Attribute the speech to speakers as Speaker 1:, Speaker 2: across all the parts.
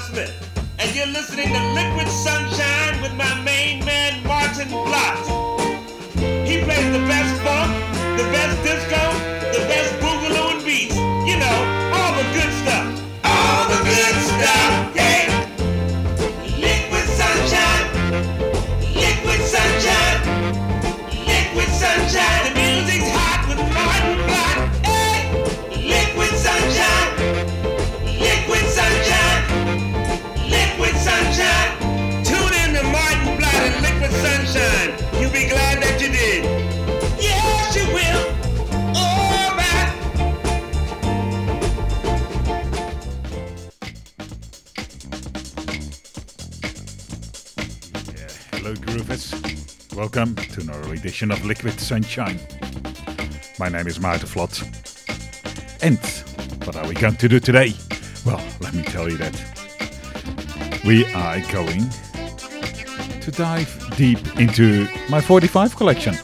Speaker 1: Smith, and you're listening to Liquid Sunshine with my main man, Maarten Vlot. He plays the best funk, the best disco, the best boogaloo and beats. You know, all the good stuff. All the good stuff, yeah. Liquid Sunshine, Liquid Sunshine, Liquid Sunshine.
Speaker 2: Welcome to another edition of Liquid Sunshine. My name is Maarten Vlot. And what are we going to do today? Well, let me tell you that. We are going to dive deep into my 45 collection.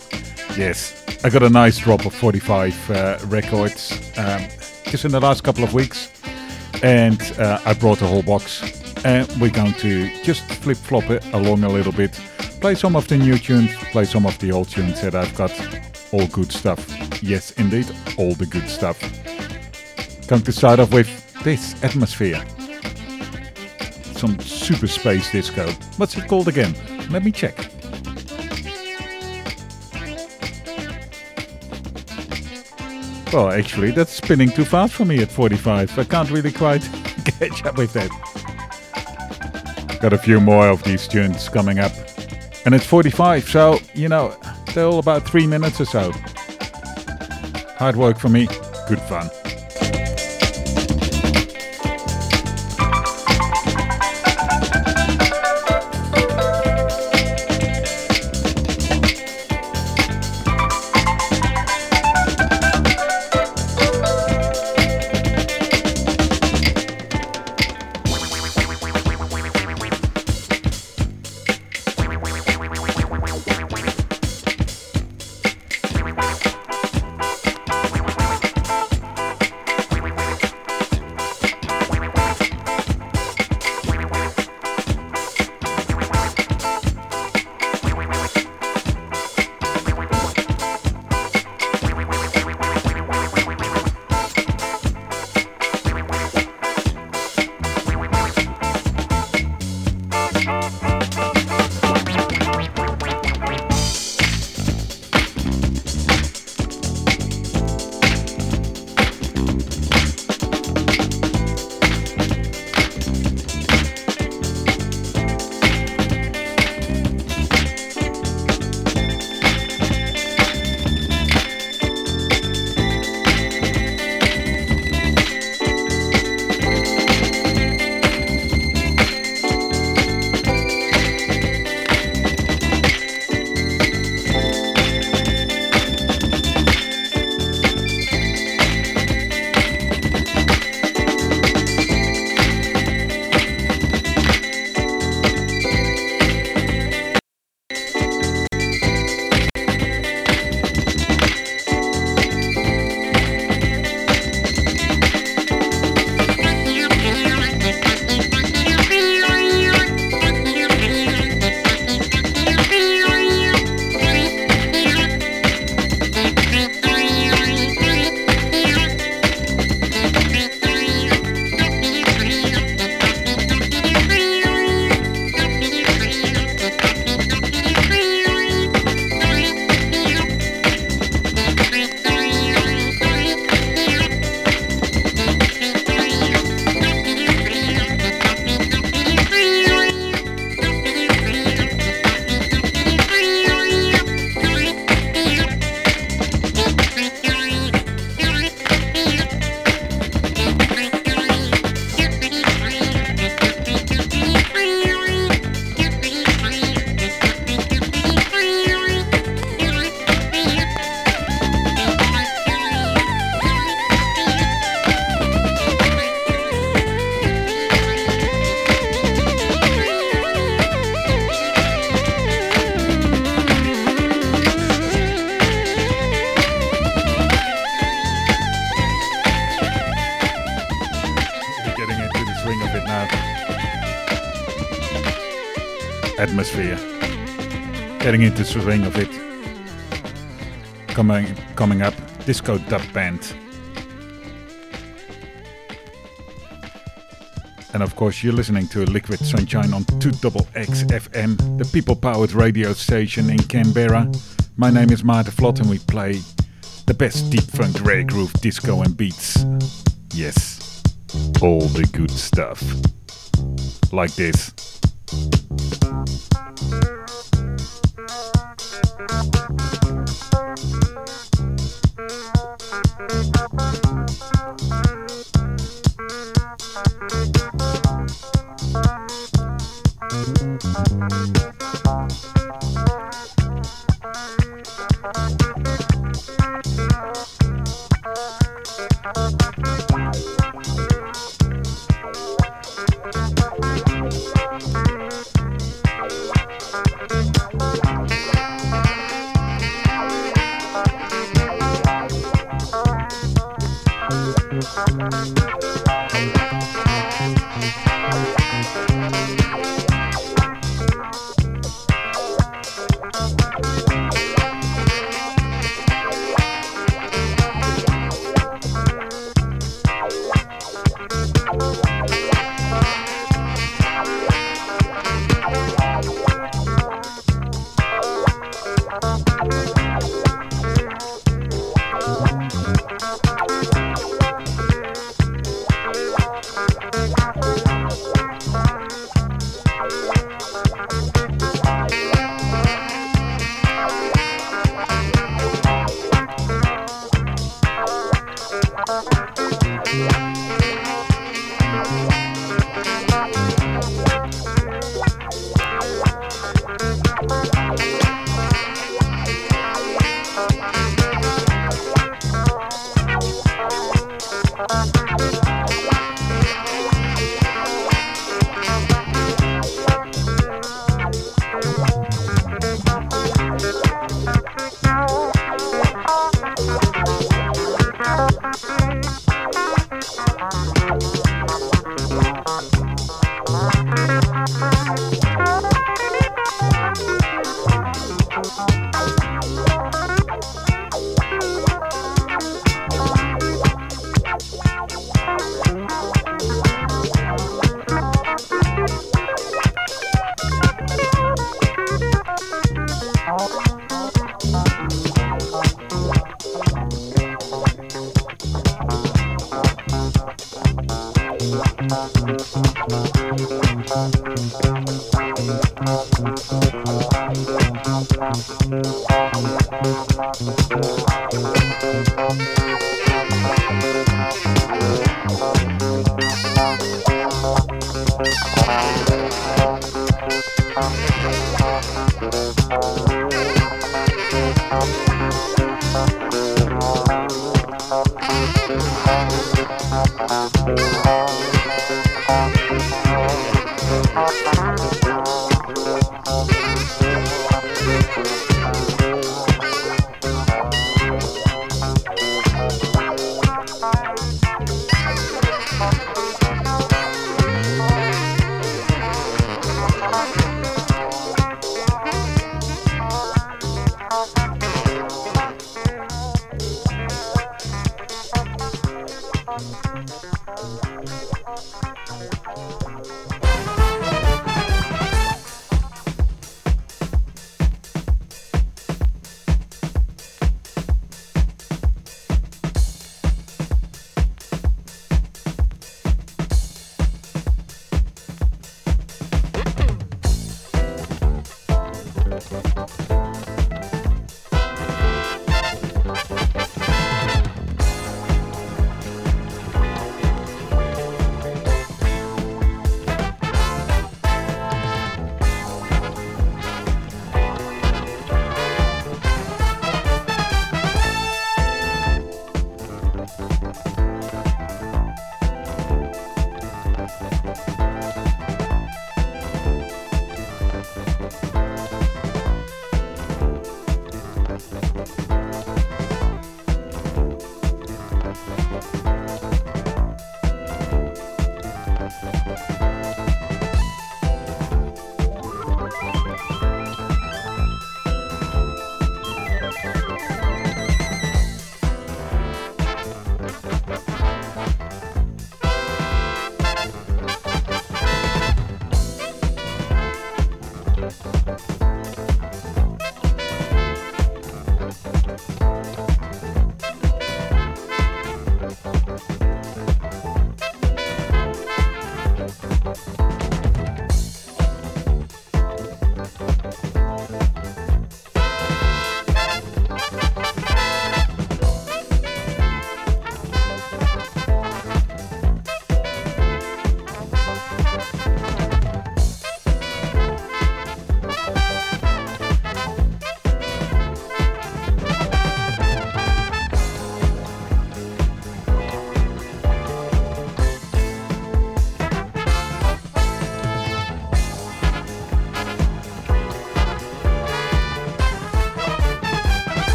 Speaker 2: Yes, I got a nice drop of 45 uh, records um, just in the last couple of weeks. And uh, I brought a whole box. And we're going to just flip flop it along a little bit. Play some of the new tunes, play some of the old tunes that I've got. All good stuff. Yes, indeed, all the good stuff. Going to start off with this Atmosfear. Some super space disco. What's it called again? Let me check. Well, actually, that's spinning too fast for me at 45. I can't really quite catch up with that. Got a few more of these tunes coming up. And it's 45, so, you know, they're all about three minutes or so. Hard work for me, good fun. Getting into the swing of it. Coming, coming up, Disco Dub Band. And of course, you're listening to Liquid Sunshine on 2XX FM, the people powered radio station in Canberra. My name is Maarten Vlot, and we play the best deep funk, rare groove, disco, and beats. Yes, all the good stuff. Like this.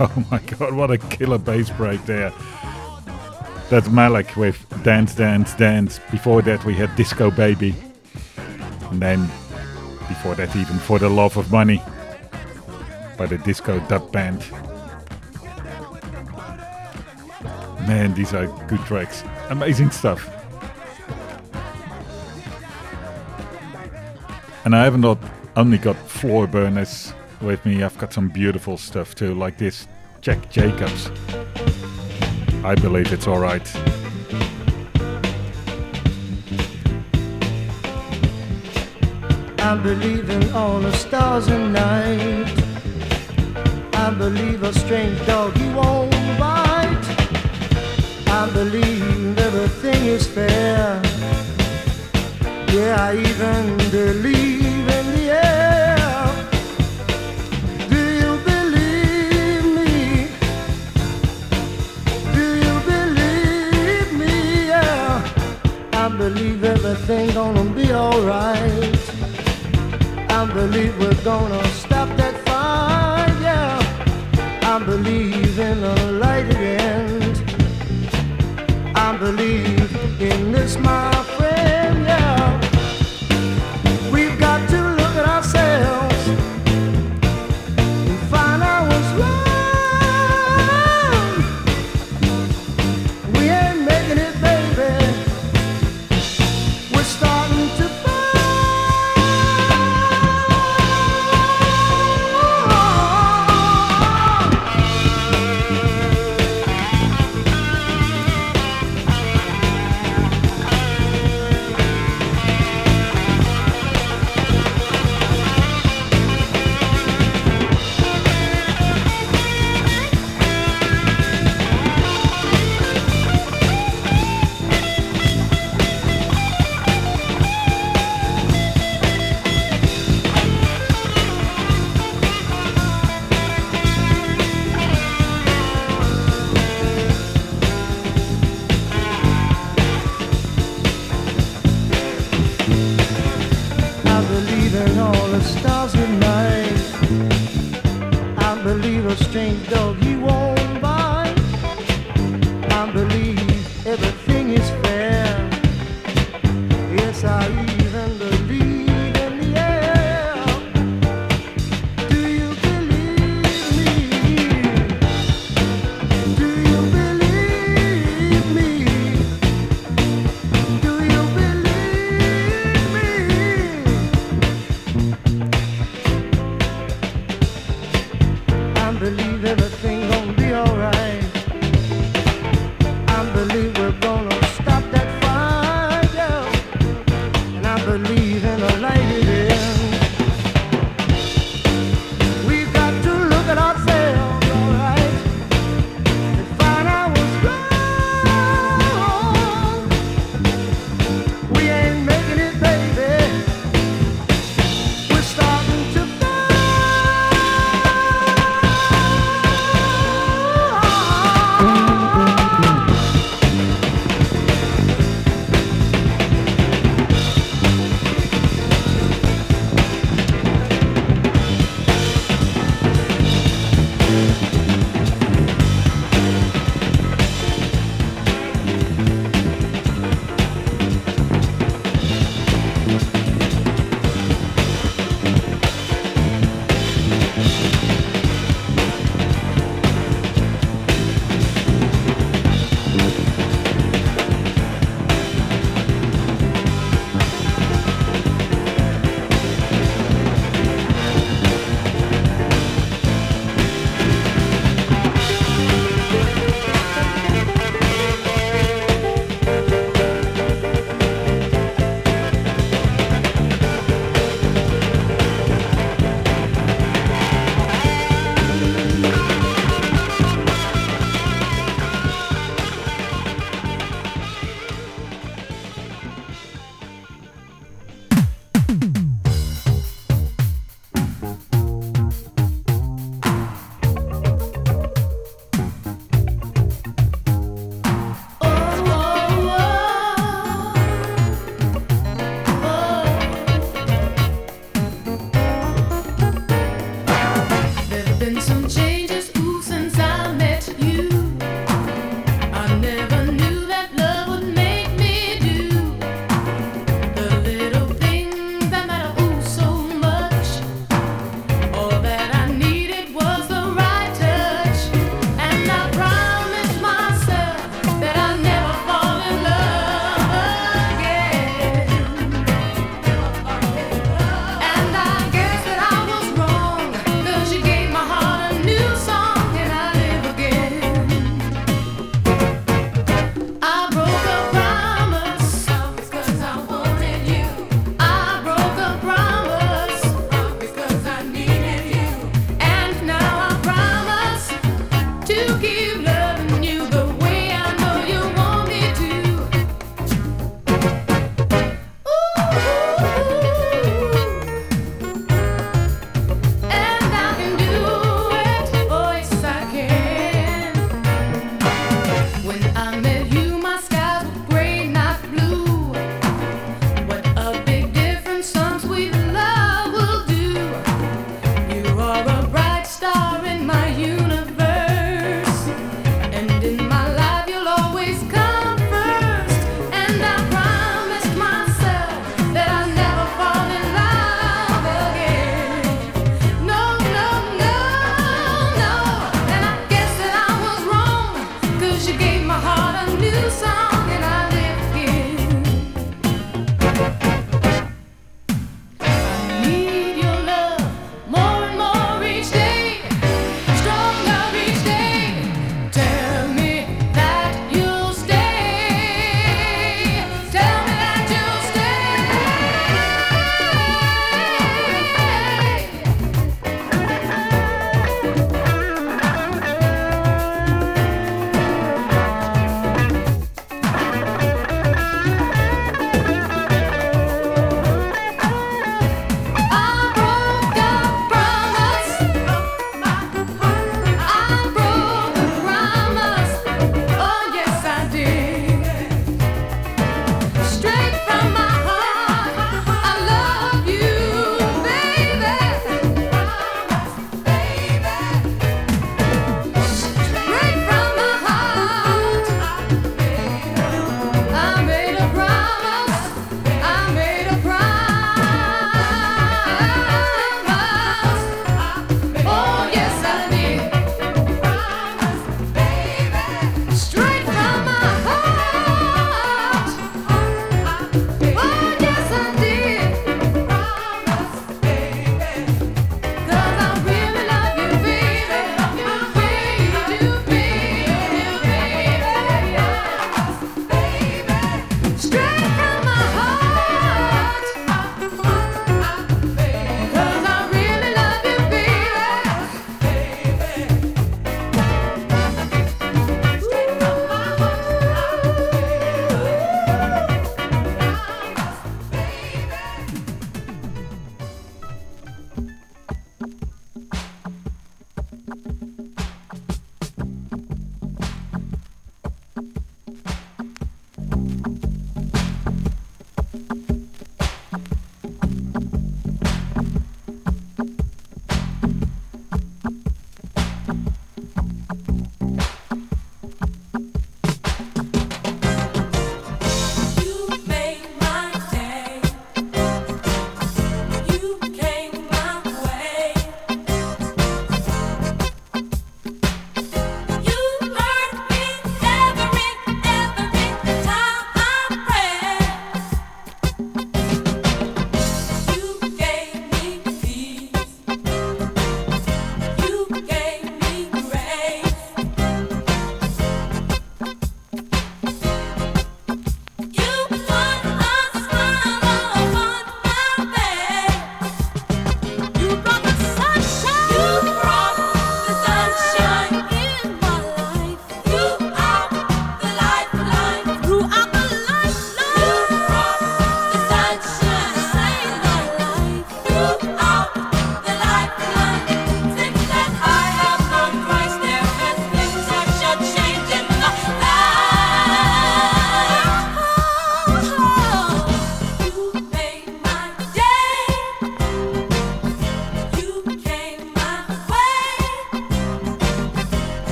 Speaker 2: Oh my god, what a killer bass break there. That's Malik with Dance, Dance, Dance. Before that, we had Disco Baby. And then, before that, even For the Love of Money by the Disco Dub Band. Man, these are good tracks. Amazing stuff. And I haven't only got floor burners with me. I've got some beautiful stuff too, like this Jack Jacobs. I believe it's alright.
Speaker 3: I believe in all the stars at night. I believe a strange dog he won't bite. I believe everything is fair. Yeah, I even believe believe everything gonna be alright. I believe we're gonna stop that fight, yeah. I believe in a light end. I believe in this, my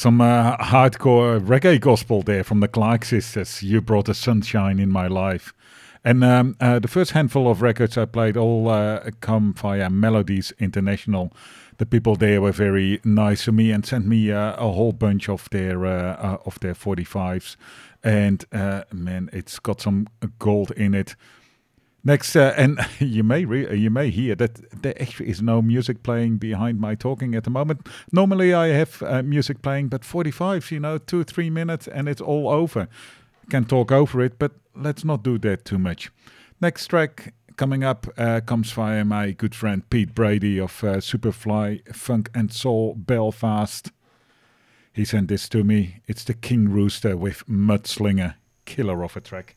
Speaker 2: some uh, hardcore reggae gospel there from the Clark sisters. You brought the sunshine in my life. And um, uh, the first handful of records I played all uh, come via Melodies International. The people there were very nice to me and sent me uh, a whole bunch of their uh, uh, of their 45s. And uh, man, it's got some gold in it. Next, uh, and you may re- you may hear that there actually is no music playing behind my talking at the moment. Normally, I have uh, music playing, but 45, you know, two three minutes, and it's all over. Can talk over it, but let's not do that too much. Next track coming up uh, comes via my good friend Pete Brady of uh, Superfly Funk and Soul Belfast. He sent this to me. It's the King Rooster with Mudslinger, killer of a track.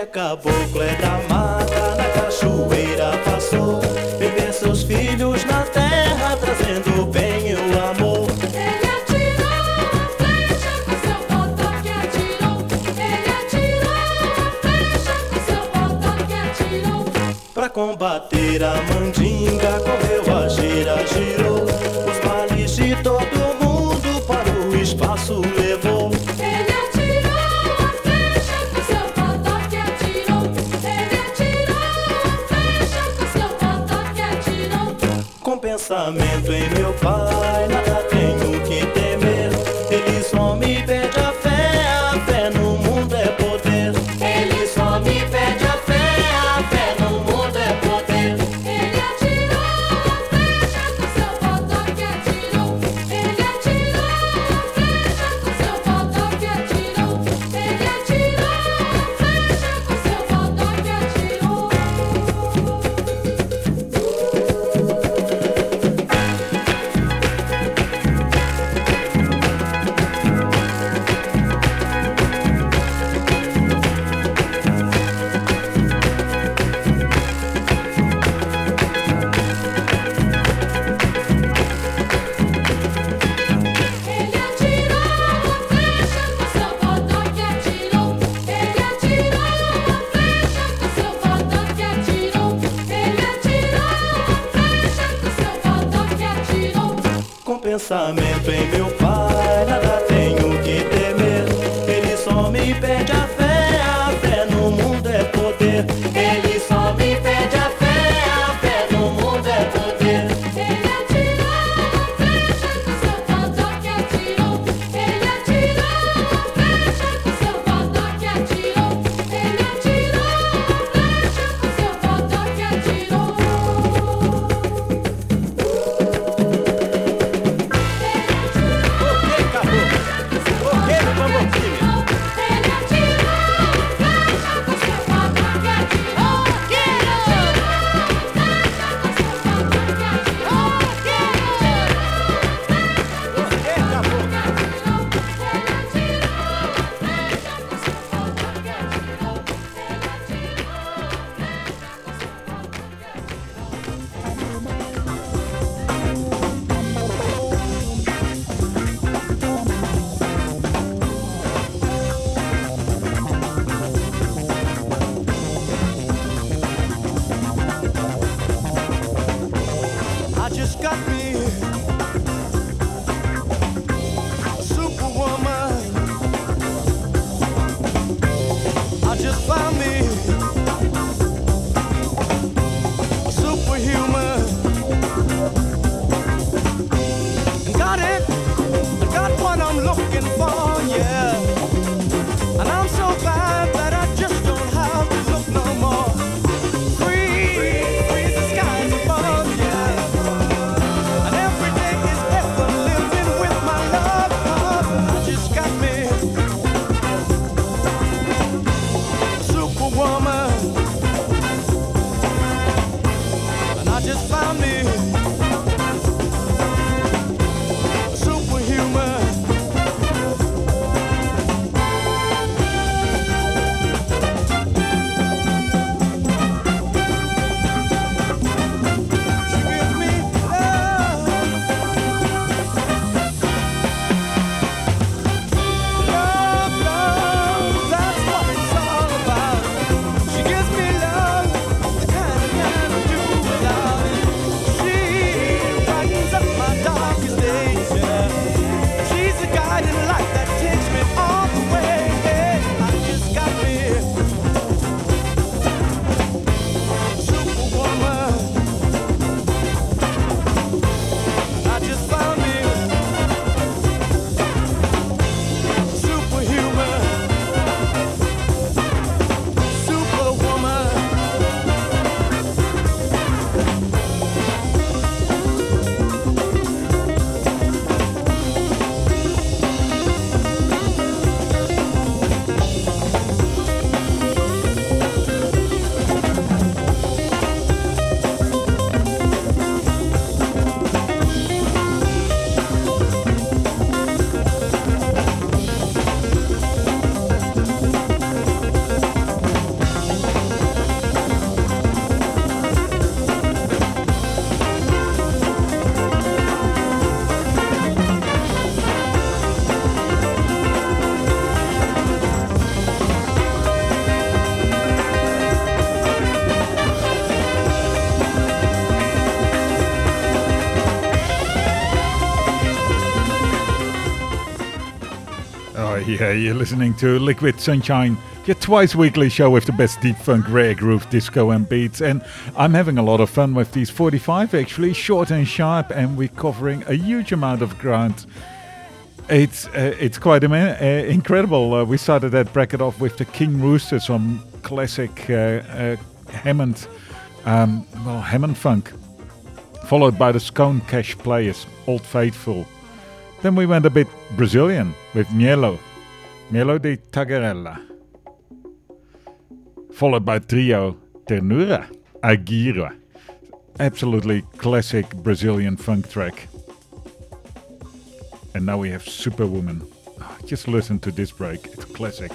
Speaker 4: é caboclo, é da mata, na cachoeira passou. Viver seus filhos na terra, trazendo o bem e o amor.
Speaker 5: Ele atirou a flecha com seu botão que atirou. Ele atirou a flecha com seu botão que atirou.
Speaker 4: Pra combater a mandinga, correu a gira, girou. Os males de todo pensamento em meu pai. pensamento em meu
Speaker 2: yeah, you're listening to Liquid Sunshine, your twice weekly show with the best deep funk, rare groove, disco, and beats. And I'm having a lot of fun with these 45 actually, short and sharp, and we're covering a huge amount of ground. It's uh, it's quite uh, incredible. Uh, we started that bracket off with the King Rooster, some classic uh, uh, Hammond, um, well Hammond funk, followed by the Scone Cash Players, Old Faithful. Then we went a bit Brazilian with Miele, Mielo de Tagarela. Followed by trio Ternura, A Gira. Absolutely classic Brazilian funk track. And now we have Superwoman. Ah, Just listen to this break, it's classic.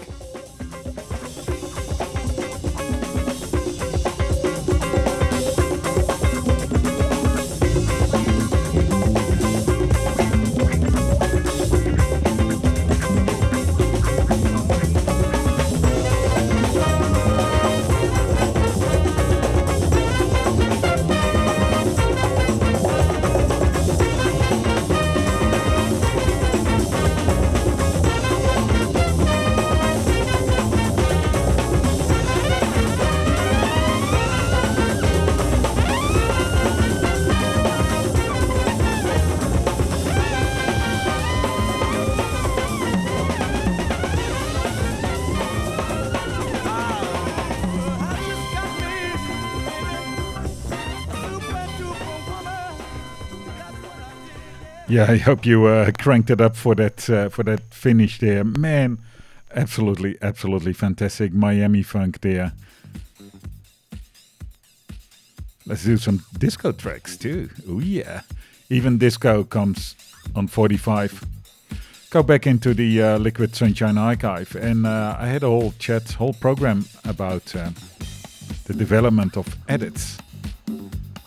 Speaker 2: Yeah, I hope you uh, cranked it up for that uh, for that finish there, man. Absolutely, absolutely fantastic Miami funk there. Let's do some disco tracks too. Oh yeah, even disco comes on 45. Go back into the uh, Liquid Sunshine archive, and uh, I had a whole chat, whole program about uh, the development of edits,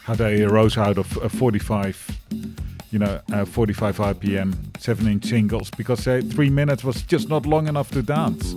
Speaker 2: how they arose out of uh, 45 you know, uh, 45 RPM, 7 inch singles, because uh, three minutes was just not long enough to dance.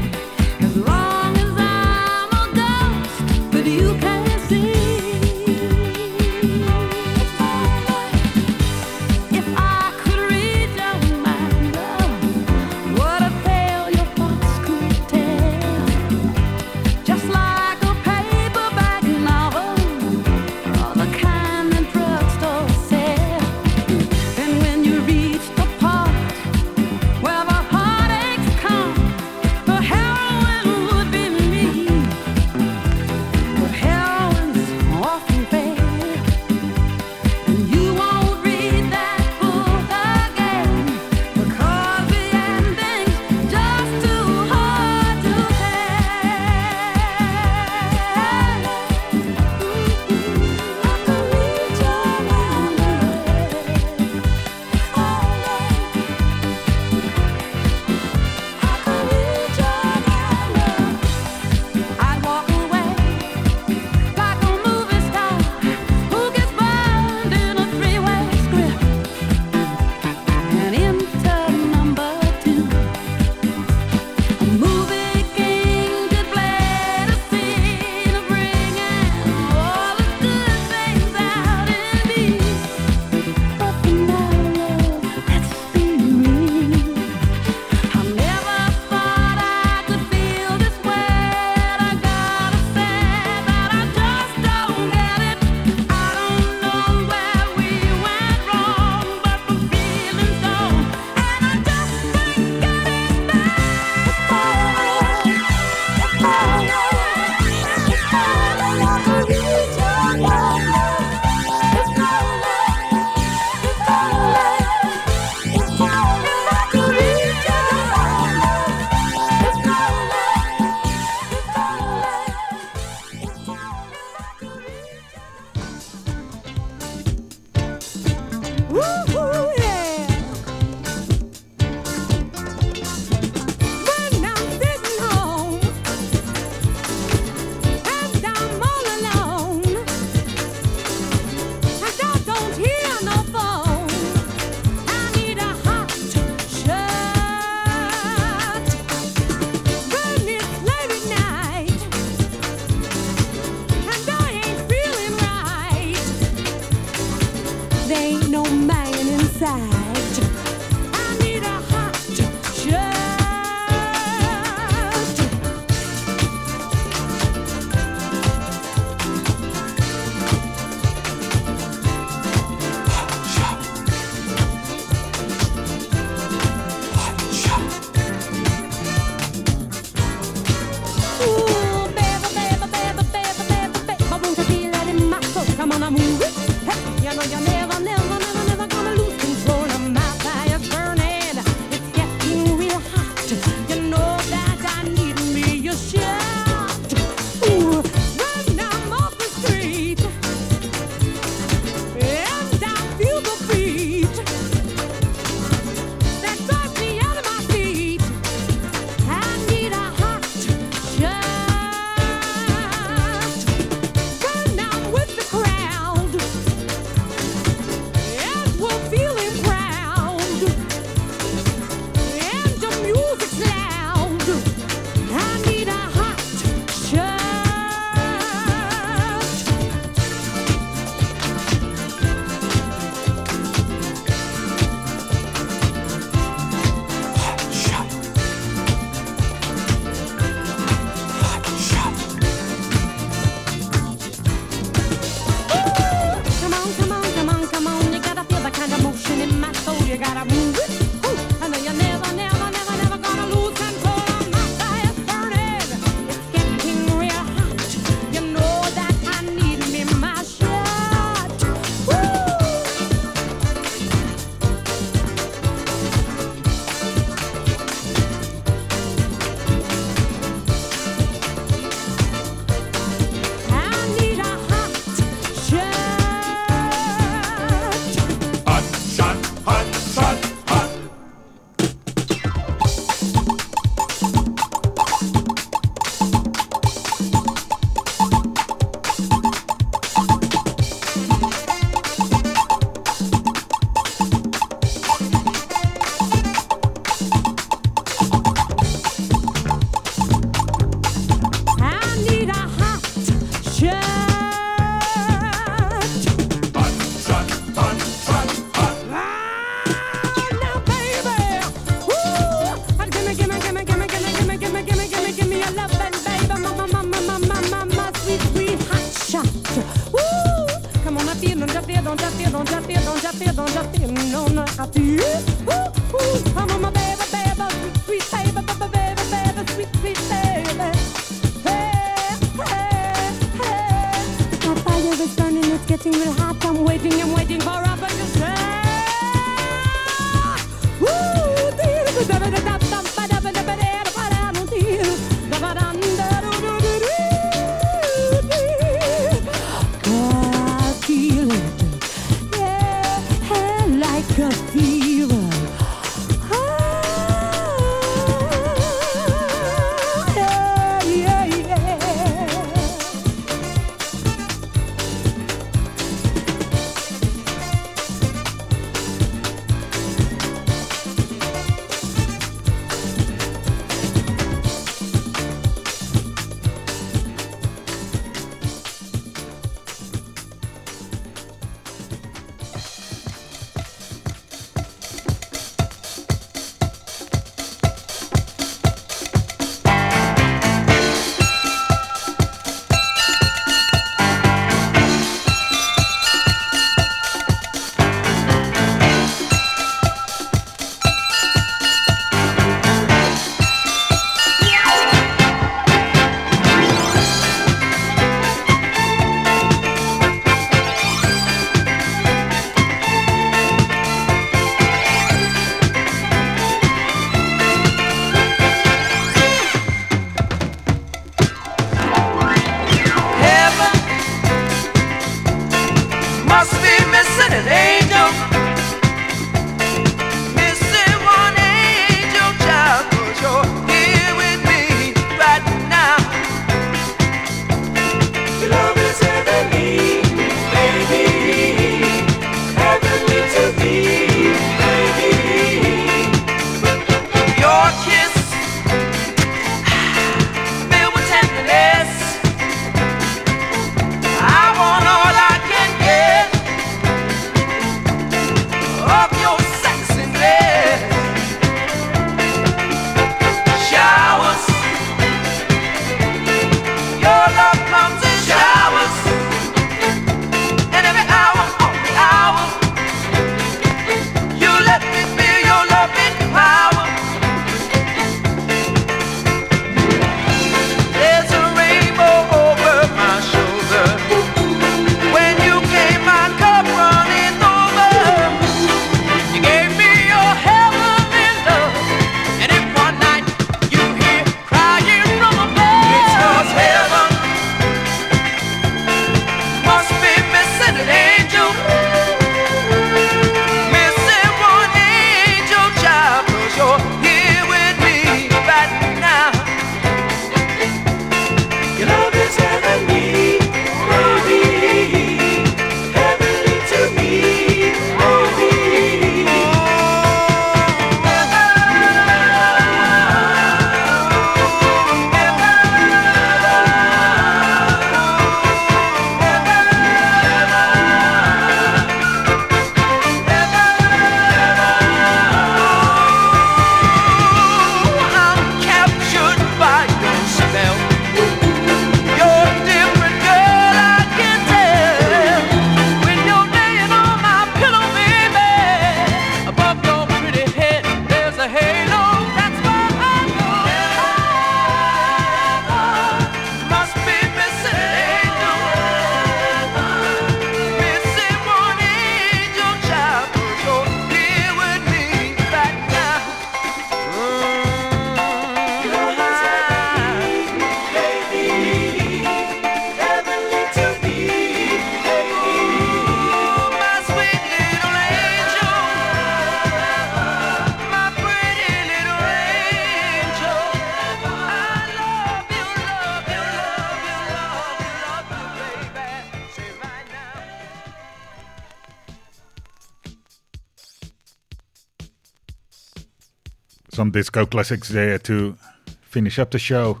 Speaker 2: Disco classics there to finish up the show.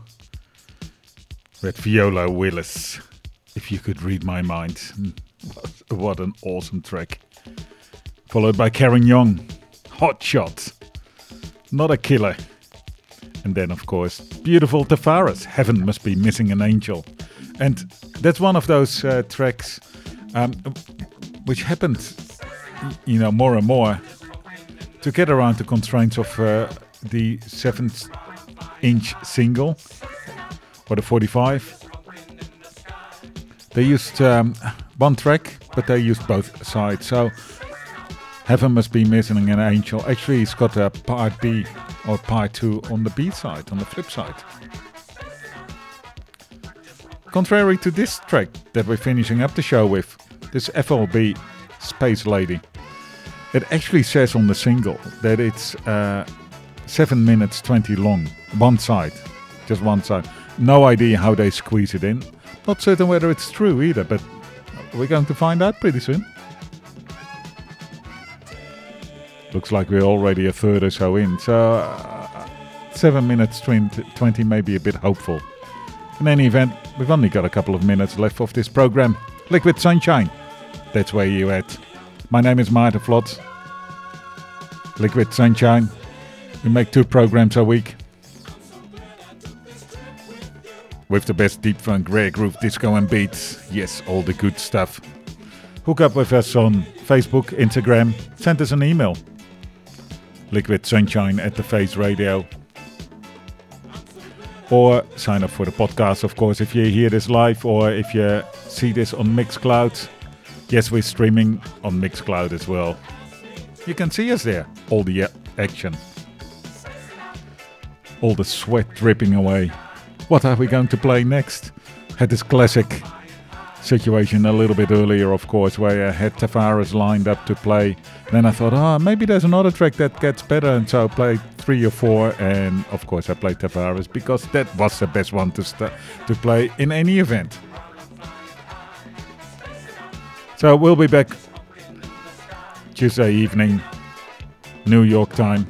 Speaker 2: With Viola Willis. If you could read my mind. What, an awesome track. Followed by Karen Young. Hot Shot. Not a killer. And then, of course, beautiful Tavares. Heaven must be missing an angel. And that's one of those uh, tracks um, which happened, you know, more and more to get around the constraints of uh, the 7 inch single or the 45. They used um, one track, but they used both sides. So Heaven Must Be Missing an Angel. Actually, it's got a part B or part 2 on the B side, on the flip side. Contrary to this track that we're finishing up the show with, this FLB Space Lady. It actually says on the single that it's uh, 7 minutes 20 long. One side. Just one side. No idea how they squeeze it in. Not certain whether it's true either, but we're going to find out pretty soon. Looks like we're already a third or so in, so uh, 7 minutes 20, 20 may be a bit hopeful. In any event, we've only got a couple of minutes left of this program. Liquid Sunshine, that's where you at. My name is Maarten Vlot. Liquid Sunshine. We make two programs a week. With the best deep funk, rare groove, disco and beats. Yes, all the good stuff. Hook up with us on Facebook, Instagram. Send us an email. Liquid Sunshine at the Face Radio. Or sign up for the podcast, of course, if you hear this live or if you see this on Mixcloud. Yes, we're streaming on Mixcloud as well. You can see us there, all the action. All the sweat dripping away. What are we going to play next? Had this classic situation a little bit earlier, of course, where I had Tavares lined up to play. Then I thought, ah, maybe there's another track that gets better, and so I played three or four, and of course I played Tavares because that was the best one to st- to play in any event. So we'll be back Tuesday evening, New York time,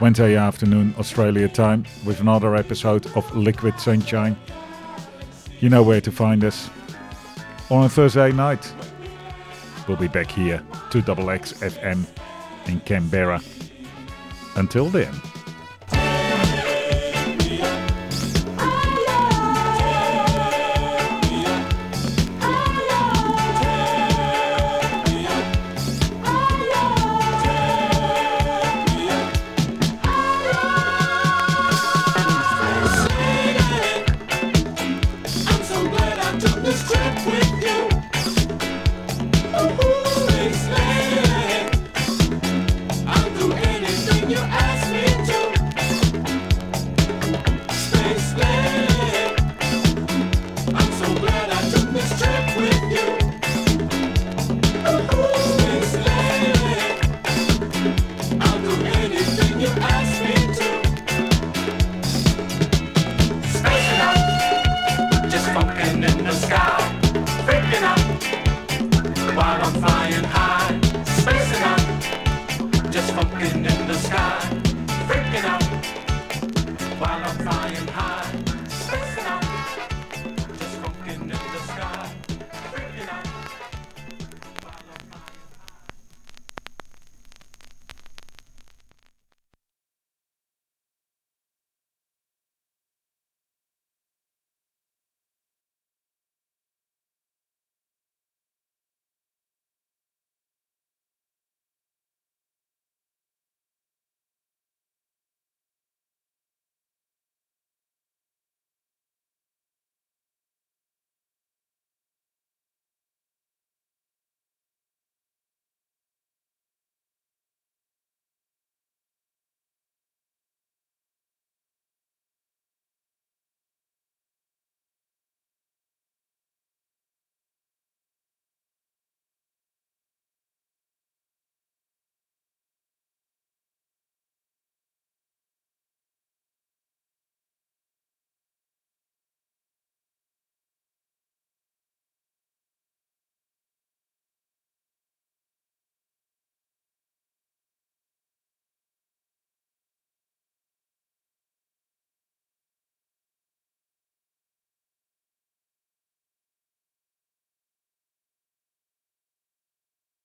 Speaker 2: Wednesday afternoon, Australia time, with another episode of Liquid Sunshine. You know where to find us. On a Thursday night, we'll be back here, 2XX FM in Canberra. Until then.